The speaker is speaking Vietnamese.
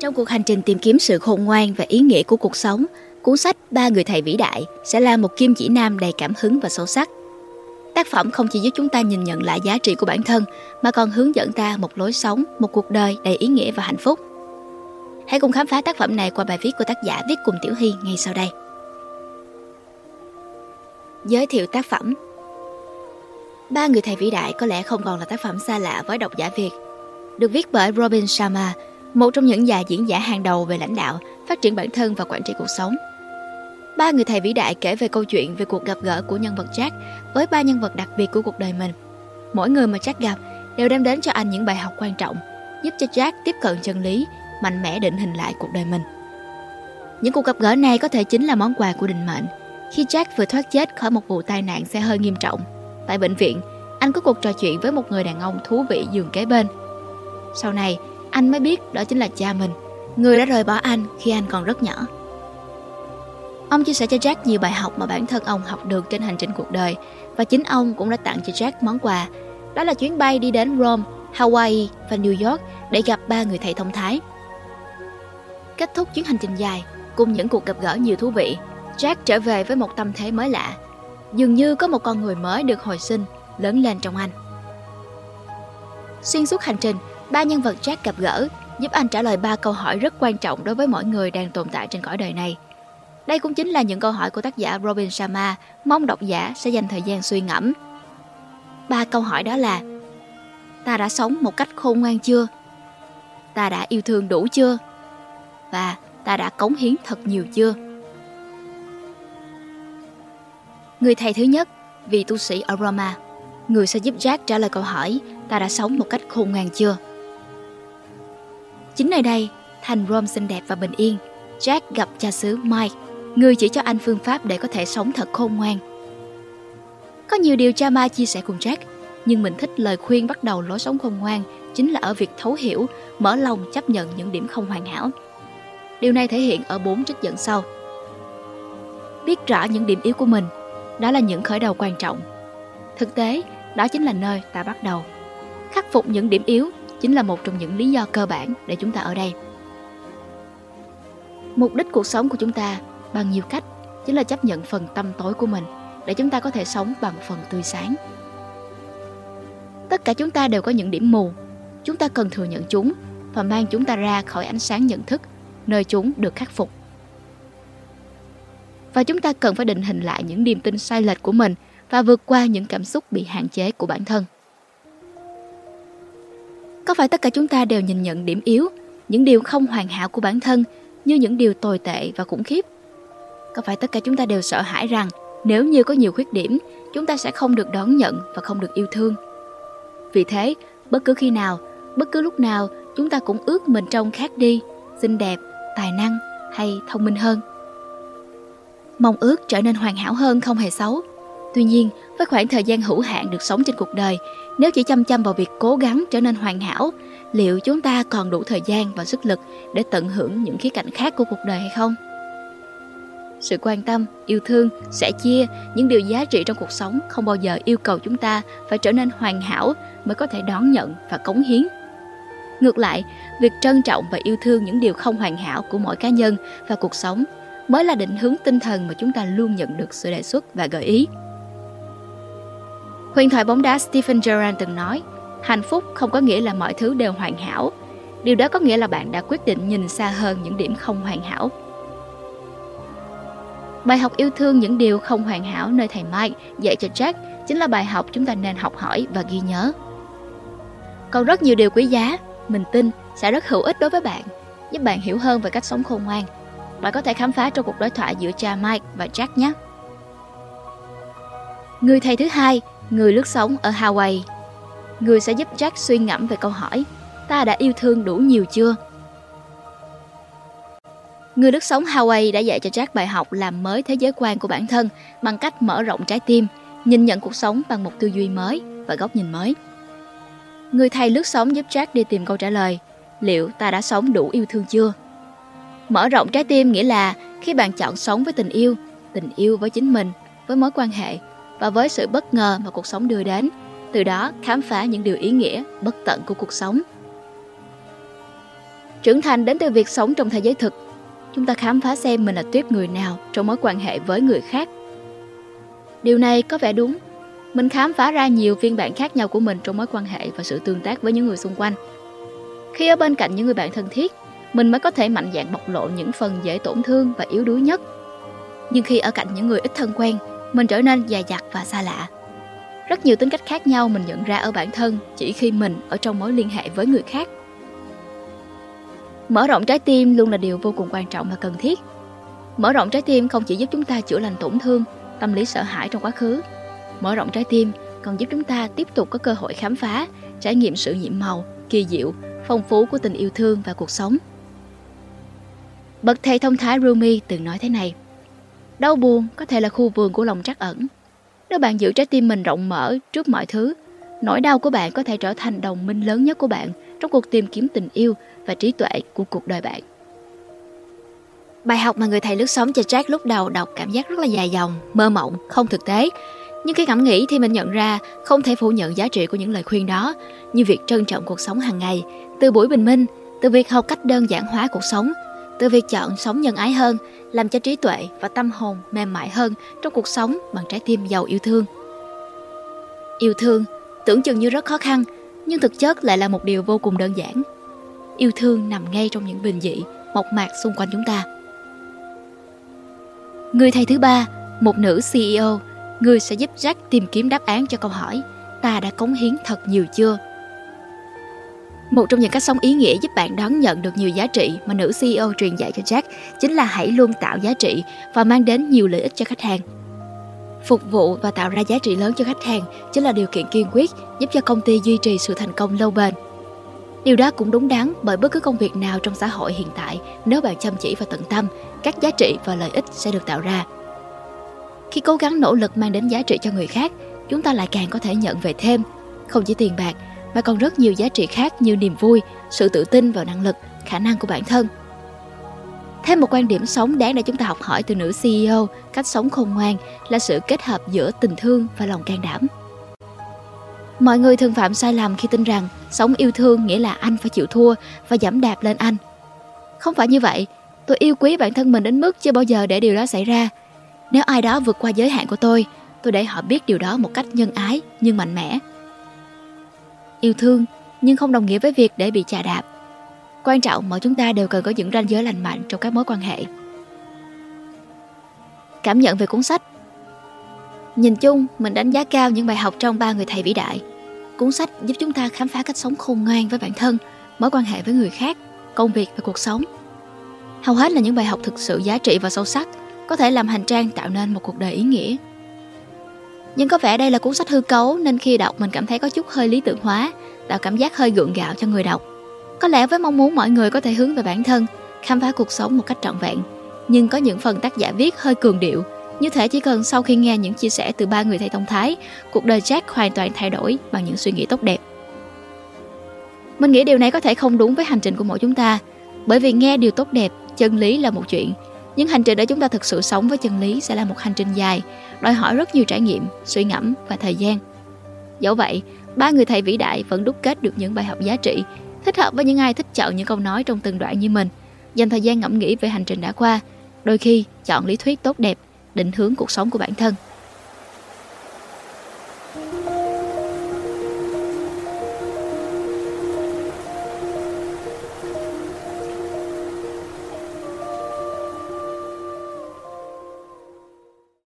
Trong cuộc hành trình tìm kiếm sự khôn ngoan và ý nghĩa của cuộc sống, cuốn sách Ba người thầy vĩ đại sẽ là một kim chỉ nam đầy cảm hứng và sâu sắc. Tác phẩm không chỉ giúp chúng ta nhìn nhận lại giá trị của bản thân mà còn hướng dẫn ta một lối sống, một cuộc đời đầy ý nghĩa và hạnh phúc. Hãy cùng khám phá tác phẩm này qua bài viết của tác giả viết cùng Tiểu Hy ngay sau đây. Giới thiệu tác phẩm Ba người thầy vĩ đại có lẽ không còn là tác phẩm xa lạ với độc giả Việt. Được viết bởi Robin Sharma, một trong những nhà diễn giả hàng đầu về lãnh đạo, phát triển bản thân và quản trị cuộc sống. Ba người thầy vĩ đại kể về câu chuyện về cuộc gặp gỡ của nhân vật Jack với ba nhân vật đặc biệt của cuộc đời mình. Mỗi người mà Jack gặp đều đem đến cho anh những bài học quan trọng, giúp cho Jack tiếp cận chân lý, mạnh mẽ định hình lại cuộc đời mình. Những cuộc gặp gỡ này có thể chính là món quà của định mệnh. Khi Jack vừa thoát chết khỏi một vụ tai nạn xe hơi nghiêm trọng, tại bệnh viện, anh có cuộc trò chuyện với một người đàn ông thú vị giường kế bên. Sau này, anh mới biết đó chính là cha mình, người đã rời bỏ anh khi anh còn rất nhỏ. Ông chia sẻ cho Jack nhiều bài học mà bản thân ông học được trên hành trình cuộc đời và chính ông cũng đã tặng cho Jack món quà. Đó là chuyến bay đi đến Rome, Hawaii và New York để gặp ba người thầy thông thái. Kết thúc chuyến hành trình dài cùng những cuộc gặp gỡ nhiều thú vị, Jack trở về với một tâm thế mới lạ. Dường như có một con người mới được hồi sinh, lớn lên trong anh. Xuyên suốt hành trình, ba nhân vật Jack gặp gỡ giúp anh trả lời ba câu hỏi rất quan trọng đối với mỗi người đang tồn tại trên cõi đời này. Đây cũng chính là những câu hỏi của tác giả Robin Sharma mong độc giả sẽ dành thời gian suy ngẫm. Ba câu hỏi đó là Ta đã sống một cách khôn ngoan chưa? Ta đã yêu thương đủ chưa? Và ta đã cống hiến thật nhiều chưa? Người thầy thứ nhất, vị tu sĩ Aroma, người sẽ giúp Jack trả lời câu hỏi ta đã sống một cách khôn ngoan chưa? Chính nơi đây, thành Rome xinh đẹp và bình yên, Jack gặp cha xứ Mike, người chỉ cho anh phương pháp để có thể sống thật khôn ngoan. Có nhiều điều cha ma chia sẻ cùng Jack, nhưng mình thích lời khuyên bắt đầu lối sống khôn ngoan chính là ở việc thấu hiểu, mở lòng chấp nhận những điểm không hoàn hảo. Điều này thể hiện ở bốn trích dẫn sau. Biết rõ những điểm yếu của mình, đó là những khởi đầu quan trọng. Thực tế, đó chính là nơi ta bắt đầu. Khắc phục những điểm yếu chính là một trong những lý do cơ bản để chúng ta ở đây. Mục đích cuộc sống của chúng ta bằng nhiều cách chính là chấp nhận phần tâm tối của mình để chúng ta có thể sống bằng phần tươi sáng. Tất cả chúng ta đều có những điểm mù, chúng ta cần thừa nhận chúng và mang chúng ta ra khỏi ánh sáng nhận thức, nơi chúng được khắc phục. Và chúng ta cần phải định hình lại những niềm tin sai lệch của mình và vượt qua những cảm xúc bị hạn chế của bản thân. Có phải tất cả chúng ta đều nhìn nhận điểm yếu, những điều không hoàn hảo của bản thân như những điều tồi tệ và khủng khiếp? Có phải tất cả chúng ta đều sợ hãi rằng nếu như có nhiều khuyết điểm, chúng ta sẽ không được đón nhận và không được yêu thương? Vì thế, bất cứ khi nào, bất cứ lúc nào, chúng ta cũng ước mình trông khác đi, xinh đẹp, tài năng hay thông minh hơn. Mong ước trở nên hoàn hảo hơn không hề xấu. Tuy nhiên, với khoảng thời gian hữu hạn được sống trên cuộc đời, nếu chỉ chăm chăm vào việc cố gắng trở nên hoàn hảo, liệu chúng ta còn đủ thời gian và sức lực để tận hưởng những khía cạnh khác của cuộc đời hay không? Sự quan tâm, yêu thương, sẻ chia, những điều giá trị trong cuộc sống không bao giờ yêu cầu chúng ta phải trở nên hoàn hảo mới có thể đón nhận và cống hiến. Ngược lại, việc trân trọng và yêu thương những điều không hoàn hảo của mỗi cá nhân và cuộc sống mới là định hướng tinh thần mà chúng ta luôn nhận được sự đề xuất và gợi ý. Huyền thoại bóng đá Stephen Gerrard từng nói, hạnh phúc không có nghĩa là mọi thứ đều hoàn hảo. Điều đó có nghĩa là bạn đã quyết định nhìn xa hơn những điểm không hoàn hảo. Bài học yêu thương những điều không hoàn hảo nơi thầy Mike dạy cho Jack chính là bài học chúng ta nên học hỏi và ghi nhớ. Còn rất nhiều điều quý giá, mình tin sẽ rất hữu ích đối với bạn, giúp bạn hiểu hơn về cách sống khôn ngoan. Bạn có thể khám phá trong cuộc đối thoại giữa cha Mike và Jack nhé. Người thầy thứ hai Người lướt sóng ở Hawaii Người sẽ giúp Jack suy ngẫm về câu hỏi Ta đã yêu thương đủ nhiều chưa? Người lướt sóng Hawaii đã dạy cho Jack bài học làm mới thế giới quan của bản thân bằng cách mở rộng trái tim, nhìn nhận cuộc sống bằng một tư duy mới và góc nhìn mới. Người thầy lướt sóng giúp Jack đi tìm câu trả lời liệu ta đã sống đủ yêu thương chưa? Mở rộng trái tim nghĩa là khi bạn chọn sống với tình yêu, tình yêu với chính mình, với mối quan hệ và với sự bất ngờ mà cuộc sống đưa đến, từ đó khám phá những điều ý nghĩa bất tận của cuộc sống. Trưởng thành đến từ việc sống trong thế giới thực. Chúng ta khám phá xem mình là tuyết người nào trong mối quan hệ với người khác. Điều này có vẻ đúng. Mình khám phá ra nhiều phiên bản khác nhau của mình trong mối quan hệ và sự tương tác với những người xung quanh. Khi ở bên cạnh những người bạn thân thiết, mình mới có thể mạnh dạn bộc lộ những phần dễ tổn thương và yếu đuối nhất. Nhưng khi ở cạnh những người ít thân quen, mình trở nên dè dặt và xa lạ. Rất nhiều tính cách khác nhau mình nhận ra ở bản thân chỉ khi mình ở trong mối liên hệ với người khác. Mở rộng trái tim luôn là điều vô cùng quan trọng và cần thiết. Mở rộng trái tim không chỉ giúp chúng ta chữa lành tổn thương, tâm lý sợ hãi trong quá khứ. Mở rộng trái tim còn giúp chúng ta tiếp tục có cơ hội khám phá, trải nghiệm sự nhiệm màu, kỳ diệu, phong phú của tình yêu thương và cuộc sống. Bậc thầy thông thái Rumi từng nói thế này. Đau buồn có thể là khu vườn của lòng trắc ẩn. Nếu bạn giữ trái tim mình rộng mở trước mọi thứ, nỗi đau của bạn có thể trở thành đồng minh lớn nhất của bạn trong cuộc tìm kiếm tình yêu và trí tuệ của cuộc đời bạn. Bài học mà người thầy lướt sóng cho Jack lúc đầu đọc cảm giác rất là dài dòng, mơ mộng, không thực tế. Nhưng khi ngẫm nghĩ thì mình nhận ra không thể phủ nhận giá trị của những lời khuyên đó, như việc trân trọng cuộc sống hàng ngày, từ buổi bình minh, từ việc học cách đơn giản hóa cuộc sống, từ việc chọn sống nhân ái hơn, làm cho trí tuệ và tâm hồn mềm mại hơn trong cuộc sống bằng trái tim giàu yêu thương. Yêu thương tưởng chừng như rất khó khăn, nhưng thực chất lại là một điều vô cùng đơn giản. Yêu thương nằm ngay trong những bình dị, mộc mạc xung quanh chúng ta. Người thầy thứ ba, một nữ CEO, người sẽ giúp Jack tìm kiếm đáp án cho câu hỏi ta đã cống hiến thật nhiều chưa? Một trong những cách sống ý nghĩa giúp bạn đón nhận được nhiều giá trị mà nữ CEO truyền dạy cho Jack chính là hãy luôn tạo giá trị và mang đến nhiều lợi ích cho khách hàng. Phục vụ và tạo ra giá trị lớn cho khách hàng chính là điều kiện kiên quyết giúp cho công ty duy trì sự thành công lâu bền. Điều đó cũng đúng đắn bởi bất cứ công việc nào trong xã hội hiện tại, nếu bạn chăm chỉ và tận tâm, các giá trị và lợi ích sẽ được tạo ra. Khi cố gắng nỗ lực mang đến giá trị cho người khác, chúng ta lại càng có thể nhận về thêm, không chỉ tiền bạc mà còn rất nhiều giá trị khác như niềm vui, sự tự tin vào năng lực, khả năng của bản thân. Thêm một quan điểm sống đáng để chúng ta học hỏi từ nữ CEO, cách sống khôn ngoan là sự kết hợp giữa tình thương và lòng can đảm. Mọi người thường phạm sai lầm khi tin rằng sống yêu thương nghĩa là anh phải chịu thua và giảm đạp lên anh. Không phải như vậy, tôi yêu quý bản thân mình đến mức chưa bao giờ để điều đó xảy ra. Nếu ai đó vượt qua giới hạn của tôi, tôi để họ biết điều đó một cách nhân ái nhưng mạnh mẽ. Yêu thương nhưng không đồng nghĩa với việc để bị chà đạp. Quan trọng mọi chúng ta đều cần có những ranh giới lành mạnh trong các mối quan hệ. Cảm nhận về cuốn sách Nhìn chung, mình đánh giá cao những bài học trong ba người thầy vĩ đại. Cuốn sách giúp chúng ta khám phá cách sống khôn ngoan với bản thân, mối quan hệ với người khác, công việc và cuộc sống. Hầu hết là những bài học thực sự giá trị và sâu sắc, có thể làm hành trang tạo nên một cuộc đời ý nghĩa. Nhưng có vẻ đây là cuốn sách hư cấu nên khi đọc mình cảm thấy có chút hơi lý tưởng hóa, tạo cảm giác hơi gượng gạo cho người đọc. Có lẽ với mong muốn mọi người có thể hướng về bản thân, khám phá cuộc sống một cách trọn vẹn, nhưng có những phần tác giả viết hơi cường điệu, như thể chỉ cần sau khi nghe những chia sẻ từ ba người thầy thông thái, cuộc đời Jack hoàn toàn thay đổi bằng những suy nghĩ tốt đẹp. Mình nghĩ điều này có thể không đúng với hành trình của mỗi chúng ta, bởi vì nghe điều tốt đẹp, chân lý là một chuyện, nhưng hành trình để chúng ta thực sự sống với chân lý sẽ là một hành trình dài, đòi hỏi rất nhiều trải nghiệm, suy ngẫm và thời gian. Dẫu vậy, ba người thầy vĩ đại vẫn đúc kết được những bài học giá trị, thích hợp với những ai thích chọn những câu nói trong từng đoạn như mình, dành thời gian ngẫm nghĩ về hành trình đã qua, đôi khi chọn lý thuyết tốt đẹp, định hướng cuộc sống của bản thân.